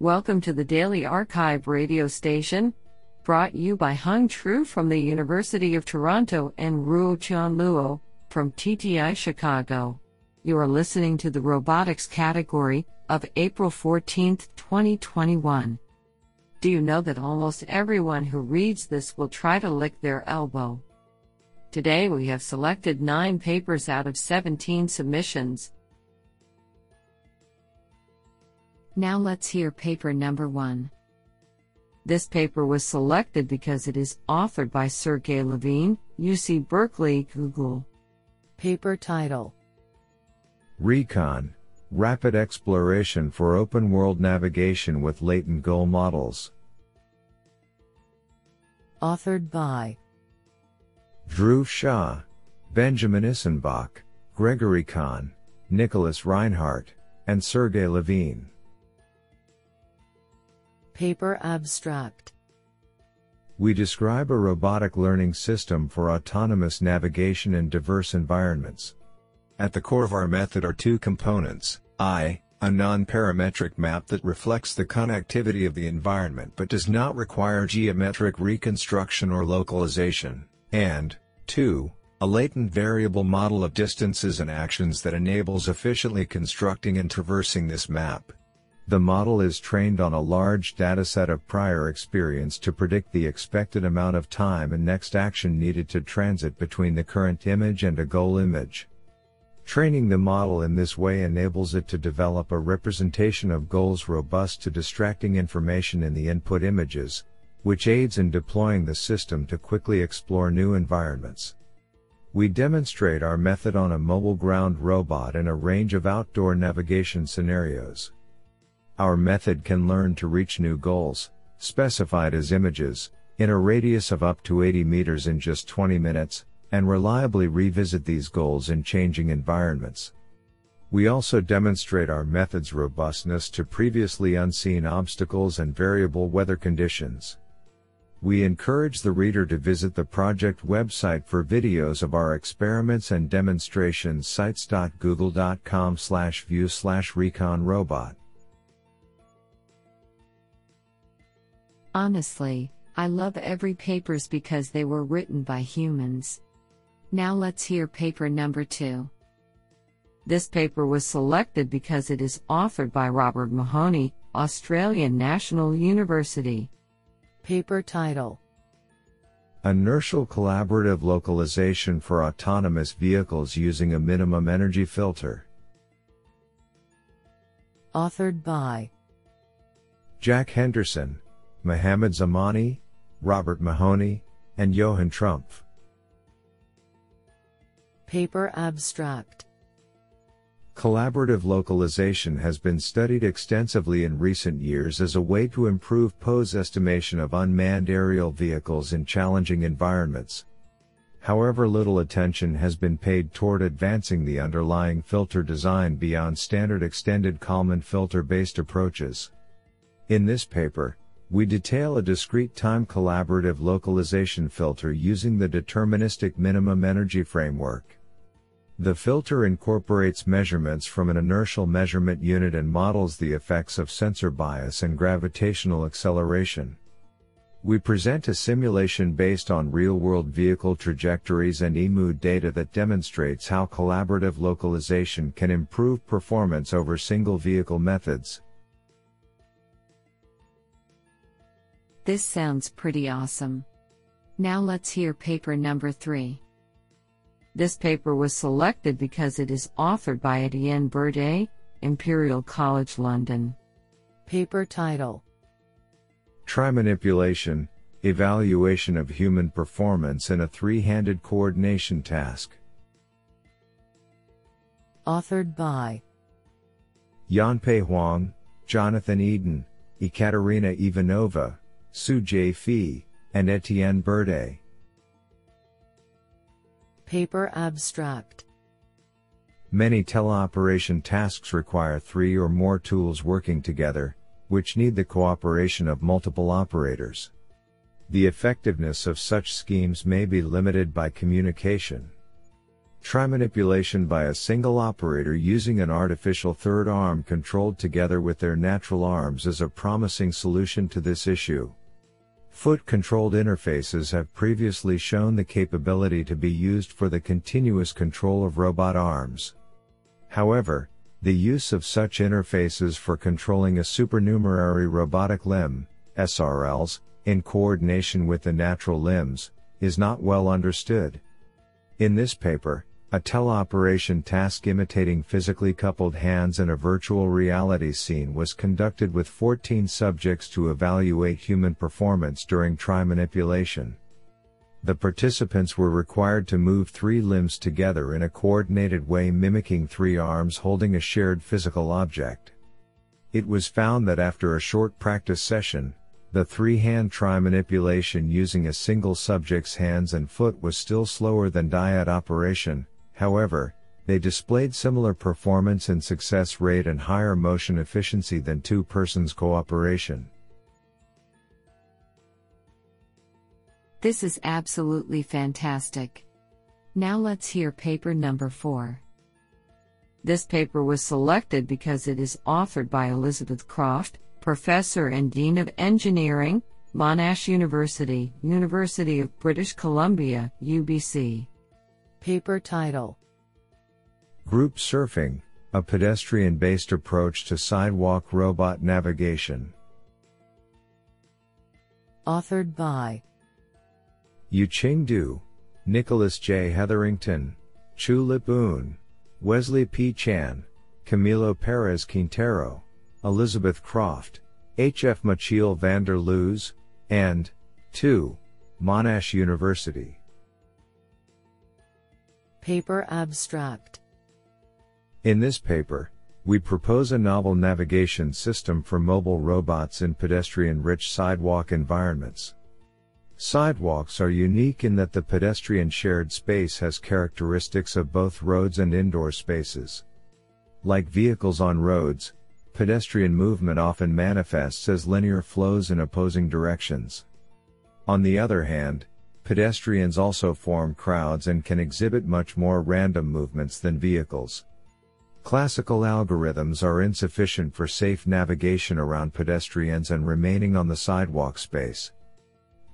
Welcome to the Daily arXiv radio station, brought you by Hung Tru from the University of Toronto and Ruo Chan Luo from TTI Chicago. You are listening to the robotics category of April 14, 2021. Do you know that almost everyone who reads this will try to lick their elbow? Today we have selected 9 papers out of 17 submissions. Now let's hear paper number 1. This paper was selected because it is authored by Sergey Levine, UC Berkeley, Google. Paper title Recon Rapid Exploration for Open World Navigation with Latent Goal Models. Authored by Dhruv Shah, Benjamin Eysenbach, Gregory Kahn, Nicholas Rhinehart, and Sergey Levine. Paper Abstract We describe a robotic learning system for autonomous navigation in diverse environments. At the core of our method are two components, I, a non-parametric map that reflects the connectivity of the environment but does not require geometric reconstruction or localization, and, 2, a latent variable model of distances and actions that enables efficiently constructing and traversing this map. The model is trained on a large dataset of prior experience to predict the expected amount of time and next action needed to transit between the current image and a goal image. Training the model in this way enables it to develop a representation of goals robust to distracting information in the input images, which aids in deploying the system to quickly explore new environments. We demonstrate our method on a mobile ground robot in a range of outdoor navigation scenarios. Our method can learn to reach new goals, specified as images, in a radius of up to 80 meters in just 20 minutes, and reliably revisit these goals in changing environments. We also demonstrate our method's robustness to previously unseen obstacles and variable weather conditions. We encourage the reader to visit the project website for videos of our experiments and demonstrations sites.google.com slash view slash recon robot. Honestly, I love every papers because they were written by humans. Now let's hear paper number 2. This paper was selected because it is authored by Robert Mahony, Australian National University. Paper title Inertial Collaborative Localization for Autonomous Vehicles Using a Minimum Energy Filter. Authored by Jack Henderson, Mohamed Zamani, Robert Mahony, and Johan Trumpf. Paper Abstract Collaborative localization has been studied extensively in recent years as a way to improve pose estimation of unmanned aerial vehicles in challenging environments. However, little attention has been paid toward advancing the underlying filter design beyond standard extended Kalman filter based approaches. In this paper, we detail a discrete time collaborative localization filter using the deterministic minimum energy framework. The filter incorporates measurements from an inertial measurement unit and models the effects of sensor bias and gravitational acceleration. We present a simulation based on real-world vehicle trajectories and IMU data that demonstrates how collaborative localization can improve performance over single vehicle methods. This sounds pretty awesome. Now let's hear paper number 3. This paper was selected because it is authored by Etienne Burdet, Imperial College London. Paper title Trimanipulation Evaluation of Human Performance in a Three Handed Coordination Task. Authored by Yanpei Huang, Jonathan Eden, Ekaterina Ivanova, Soo Jay Phee, and Etienne Burdet. Paper Abstract Many teleoperation tasks require three or more tools working together, which need the cooperation of multiple operators. The effectiveness of such schemes may be limited by communication. Trimanipulation by a single operator using an artificial third arm controlled together with their natural arms is a promising solution to this issue. Foot controlled interfaces have previously shown the capability to be used for the continuous control of robot arms. However, the use of such interfaces for controlling a supernumerary robotic limb, SRLs, in coordination with the natural limbs, is not well understood. In this paper, a teleoperation task imitating physically coupled hands in a virtual reality scene was conducted with 14 subjects to evaluate human performance during tri manipulation. The participants were required to move three limbs together in a coordinated way mimicking three arms holding a shared physical object. It was found that after a short practice session, the three-hand tri manipulation using a single subject's hands and foot was still slower than dyad operation, However, they displayed similar performance and success rate and higher motion efficiency than two persons cooperation. This is absolutely fantastic. Now let's hear paper number 4. This paper was selected because it is authored by Elizabeth Croft, Professor and Dean of Engineering, Monash University, University of British Columbia, UBC. Paper title Group Surfing A Pedestrian Based Approach to Sidewalk Robot Navigation. Authored by Yuqing Du, Nicholas J. Hetherington, Chu Lip Un, Wesley P. Chan, Camilo Perez Quintero, Elizabeth Croft, H. F. Machiel van der Loos, and 2. Monash University. Paper Abstract In this paper, we propose a novel navigation system for mobile robots in pedestrian rich sidewalk environments. Sidewalks are unique in that the pedestrian shared space has characteristics of both roads and indoor spaces. Like vehicles on roads, pedestrian movement often manifests as linear flows in opposing directions. On the other hand, Pedestrians also form crowds and can exhibit much more random movements than vehicles. Classical algorithms are insufficient for safe navigation around pedestrians and remaining on the sidewalk space.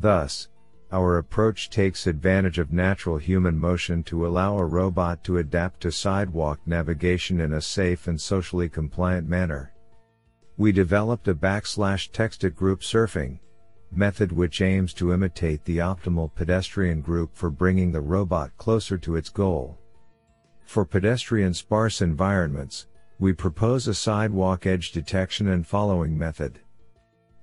Thus, our approach takes advantage of natural human motion to allow a robot to adapt to sidewalk navigation in a safe and socially compliant manner. We developed a backslash texted group surfing, method which aims to imitate the optimal pedestrian group for bringing the robot closer to its goal. For pedestrian sparse environments, we propose a sidewalk edge detection and following method.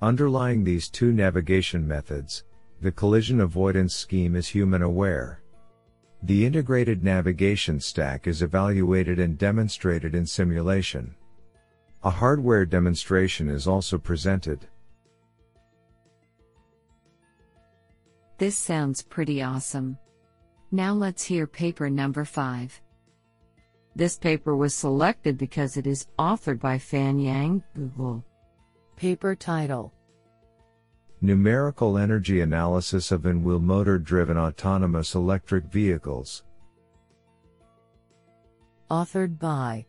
Underlying these two navigation methods, the collision avoidance scheme is human aware. The integrated navigation stack is evaluated and demonstrated in simulation. A hardware demonstration is also presented. This sounds pretty awesome. Now let's hear paper number 5. This paper was selected because it is authored by Fan Yang, Google. Paper title Numerical Energy Analysis of In-Wheel Motor Driven Autonomous Electric Vehicles. Authored by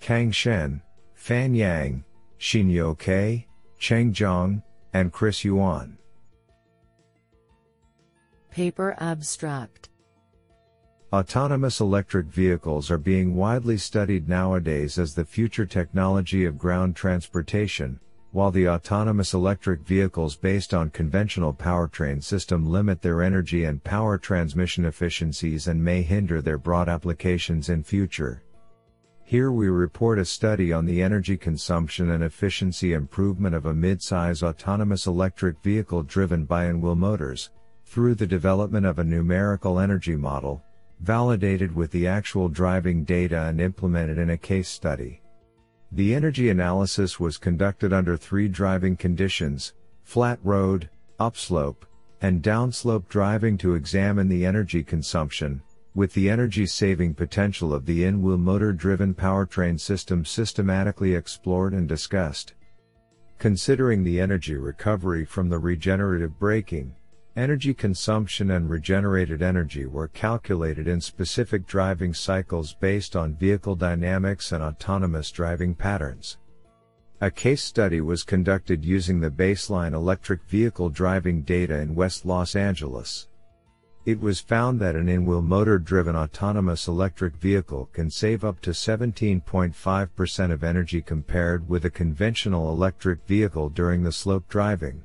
Kang Shen, Fan Yang, Xinyo Ke, Cheng Zhang, and Chris Yuan. Paper Abstract Autonomous electric vehicles are being widely studied nowadays as the future technology of ground transportation, while the autonomous electric vehicles based on conventional powertrain system limit their energy and power transmission efficiencies and may hinder their broad applications in future. Here we report a study on the energy consumption and efficiency improvement of a mid-size autonomous electric vehicle driven by in-wheel motors, through the development of a numerical energy model, validated with the actual driving data and implemented in a case study. The energy analysis was conducted under three driving conditions, flat road, upslope, and downslope driving to examine the energy consumption, with the energy saving potential of the in-wheel motor driven powertrain system systematically explored and discussed. Considering the energy recovery from the regenerative braking, Energy consumption and regenerated energy were calculated in specific driving cycles based on vehicle dynamics and autonomous driving patterns. A case study was conducted using the baseline electric vehicle driving data in West Los Angeles. It was found that an in-wheel motor driven autonomous electric vehicle can save up to 17.5% of energy compared with a conventional electric vehicle during the slope driving.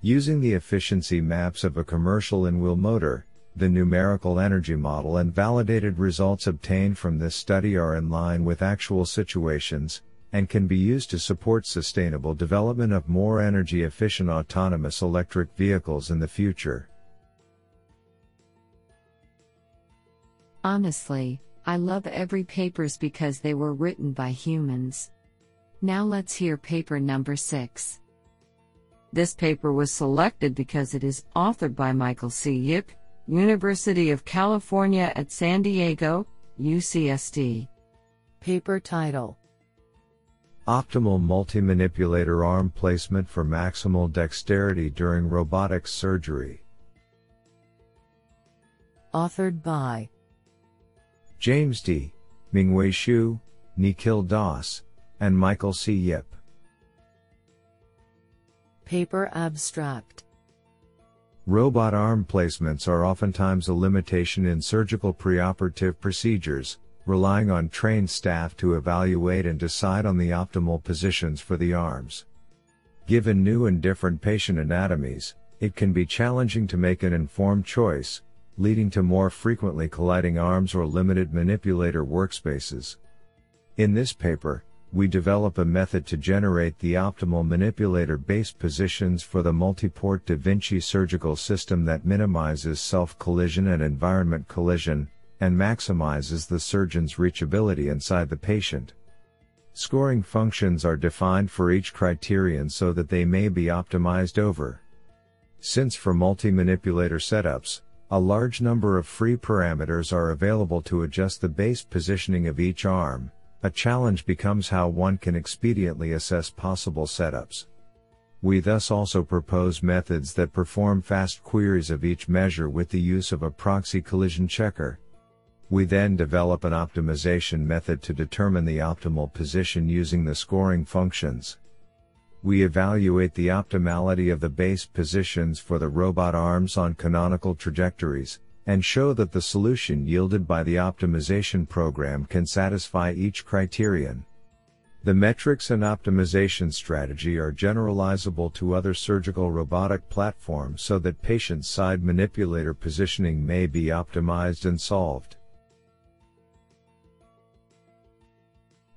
Using the efficiency maps of a commercial in-wheel motor, the numerical energy model and validated results obtained from this study are in line with actual situations, and can be used to support sustainable development of more energy efficient autonomous electric vehicles in the future. Honestly, I love every papers because they were written by humans. Now let's hear paper number 6. This paper was selected because it is authored by Michael C. Yip, University of California at San Diego, UCSD. Paper title Optimal multi-manipulator arm placement for maximal dexterity during robotics surgery. Authored by James Di Mingwei Xu, Nikhil Das, and Michael C. Yip. Paper abstract Robot arm placements are oftentimes a limitation in surgical preoperative procedures, relying on trained staff to evaluate and decide on the optimal positions for the arms. Given new and different patient anatomies, it can be challenging to make an informed choice, leading to more frequently colliding arms or limited manipulator workspaces. In this paper, we develop a method to generate the optimal manipulator base positions for the multiport Da Vinci surgical system that minimizes self-collision and environment collision, and maximizes the surgeon's reachability inside the patient. Scoring functions are defined for each criterion so that they may be optimized over. Since for multi-manipulator setups, a large number of free parameters are available to adjust the base positioning of each arm, a challenge becomes how one can expediently assess possible setups. We thus also propose methods that perform fast queries of each measure with the use of a proxy collision checker. We then develop an optimization method to determine the optimal position using the scoring functions. We evaluate the optimality of the base positions for the robot arms on canonical trajectories, and show that the solution yielded by the optimization program can satisfy each criterion. The metrics and optimization strategy are generalizable to other surgical robotic platforms so that patient side manipulator positioning may be optimized and solved.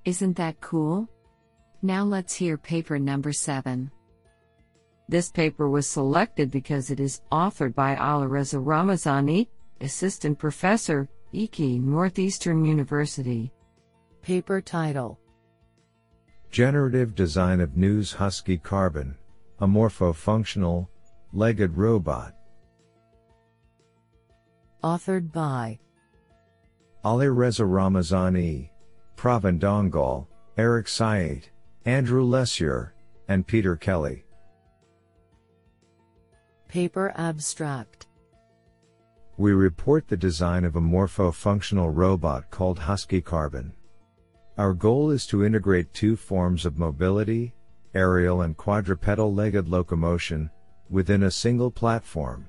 Isn't that cool? Now let's hear paper number 7. This paper was selected because it is authored by Alireza Ramezani, Assistant Professor, IKI Northeastern University. Paper title Generative Design of NU's Husky Carbon, a morpho-functional, legged robot. Authored by Ali Reza Ramezani, Pravin Dangol, Eric Sihite, Andrew Lessieur, and Peter Kelly. Paper abstract we report the design of a morpho-functional robot called Husky Carbon. Our goal is to integrate two forms of mobility, aerial and quadrupedal legged locomotion, within a single platform.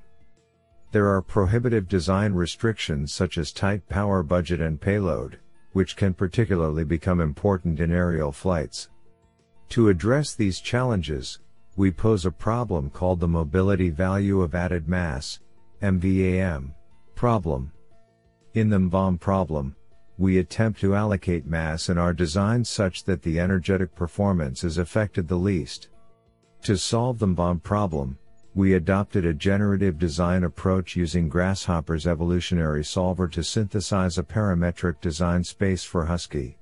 There are prohibitive design restrictions such as tight power budget and payload, which can particularly become important in aerial flights. To address these challenges, we pose a problem called the mobility value of added mass, MVAM, Problem. In the MVAM problem, we attempt to allocate mass in our design such that the energetic performance is affected the least. To solve the MVAM problem, we adopted a generative design approach using Grasshopper's evolutionary solver to synthesize a parametric design space for Husky.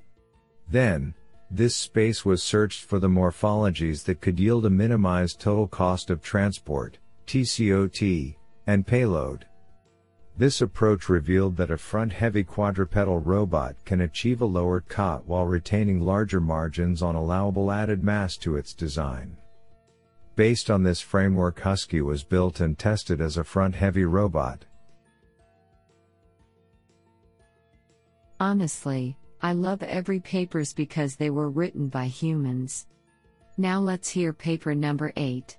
Then, this space was searched for the morphologies that could yield a minimized total cost of transport, TCOT, and payload. This approach revealed that a front-heavy quadrupedal robot can achieve a lowered COT while retaining larger margins on allowable added mass to its design. Based on this framework, Husky was built and tested as a front heavy robot. Honestly, I love every papers because they were written by humans. Now let's hear paper number 8.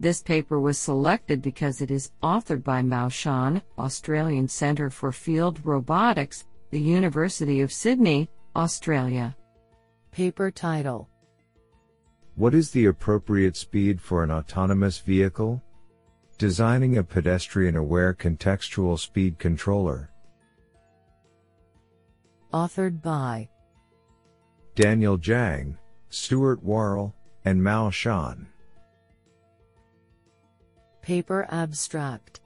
This paper was selected because it is authored by Mao Shan, Australian Centre for Field Robotics, the University of Sydney, Australia. Paper title What is the appropriate speed for an autonomous vehicle? Designing a pedestrian aware contextual speed controller. Authored by Daniel Zhang, Stewart Worrall, and Mao Shan. Paper abstract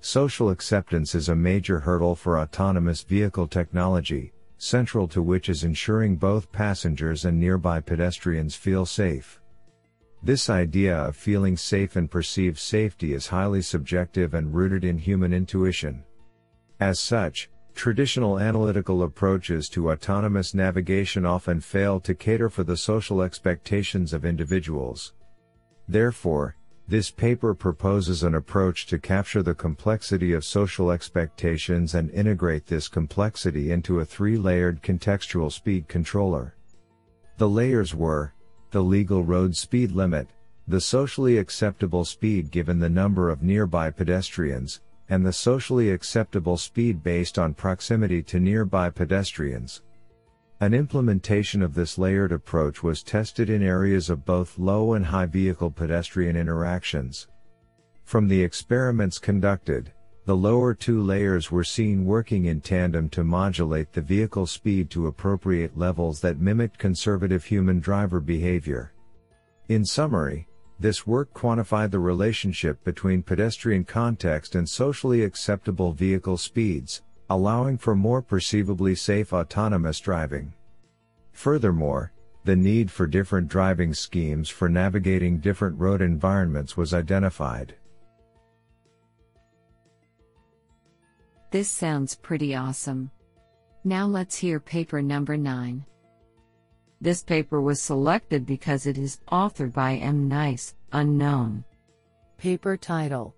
Social acceptance is a major hurdle for autonomous vehicle technology, central to which is ensuring both passengers and nearby pedestrians feel safe. This idea of feeling safe and perceived safety is highly subjective and rooted in human intuition. As such, traditional analytical approaches to autonomous navigation often fail to cater for the social expectations of individuals. Therefore, this paper proposes an approach to capture the complexity of social expectations and integrate this complexity into a three-layered contextual speed controller. The layers were, the legal road speed limit, the socially acceptable speed given the number of nearby pedestrians, and the socially acceptable speed based on proximity to nearby pedestrians. An implementation of this layered approach was tested in areas of both low and high vehicle pedestrian interactions. From the experiments conducted, the lower two layers were seen working in tandem to modulate the vehicle speed to appropriate levels that mimicked conservative human driver behavior. In summary, this work quantified the relationship between pedestrian context and socially acceptable vehicle speeds, allowing for more perceivably safe autonomous driving. Furthermore, the need for different driving schemes for navigating different road environments was identified. This sounds pretty awesome. Now let's hear paper number 9. This paper was selected because it is authored by M. Nice, unknown. Paper title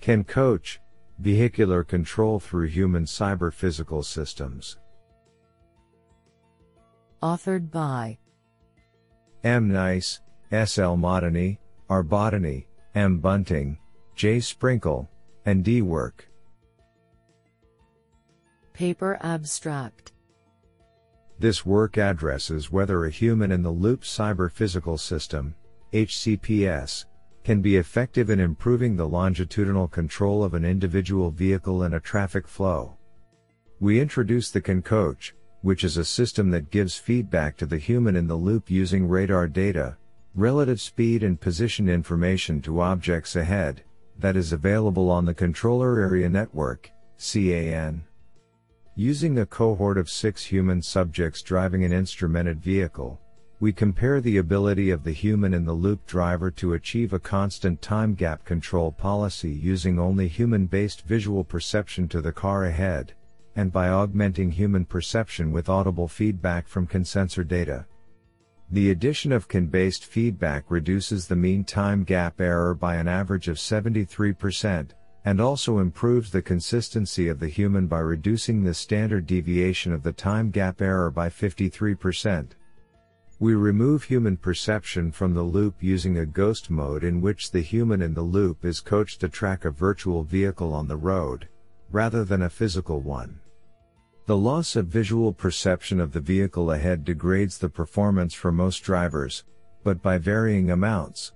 Can coach vehicular control through human cyber physical systems. Authored by M. Nice, S. L. Madani, R. Bhadani, M. Bunting, J. Sprinkle, and D. Work. Paper abstract This work addresses whether a human in the loop cyber physical system, HCPS, can be effective in improving the longitudinal control of an individual vehicle in a traffic flow. We introduce the CanCoach, which is a system that gives feedback to the human in the loop using radar data, relative speed and position information to objects ahead, that is available on the Controller Area Network, CAN. Using a cohort of six human subjects driving an instrumented vehicle, we compare the ability of the human in the loop driver to achieve a constant time gap control policy using only human based visual perception to the car ahead, and by augmenting human perception with audible feedback from CAN sensor data. The addition of CAN based feedback reduces the mean time gap error by an average of 73%, and also improves the consistency of the human by reducing the standard deviation of the time gap error by 53%. We remove human perception from the loop using a ghost mode in which the human in the loop is coached to track a virtual vehicle on the road, rather than a physical one. The loss of visual perception of the vehicle ahead degrades the performance for most drivers, but by varying amounts.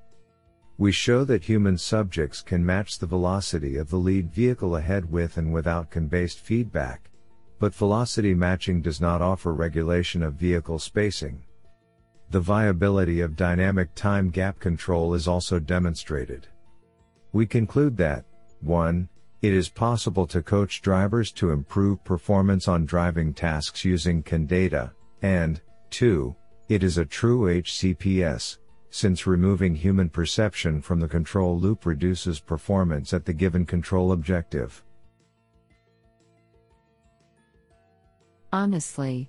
We show that human subjects can match the velocity of the lead vehicle ahead with and without CAN based feedback, but velocity matching does not offer regulation of vehicle spacing the viability of dynamic time gap control is also demonstrated. We conclude that 1. It is possible to coach drivers to improve performance on driving tasks using CAN data, and 2. It is a true HCPS, since removing human perception from the control loop reduces performance at the given control objective. Honestly,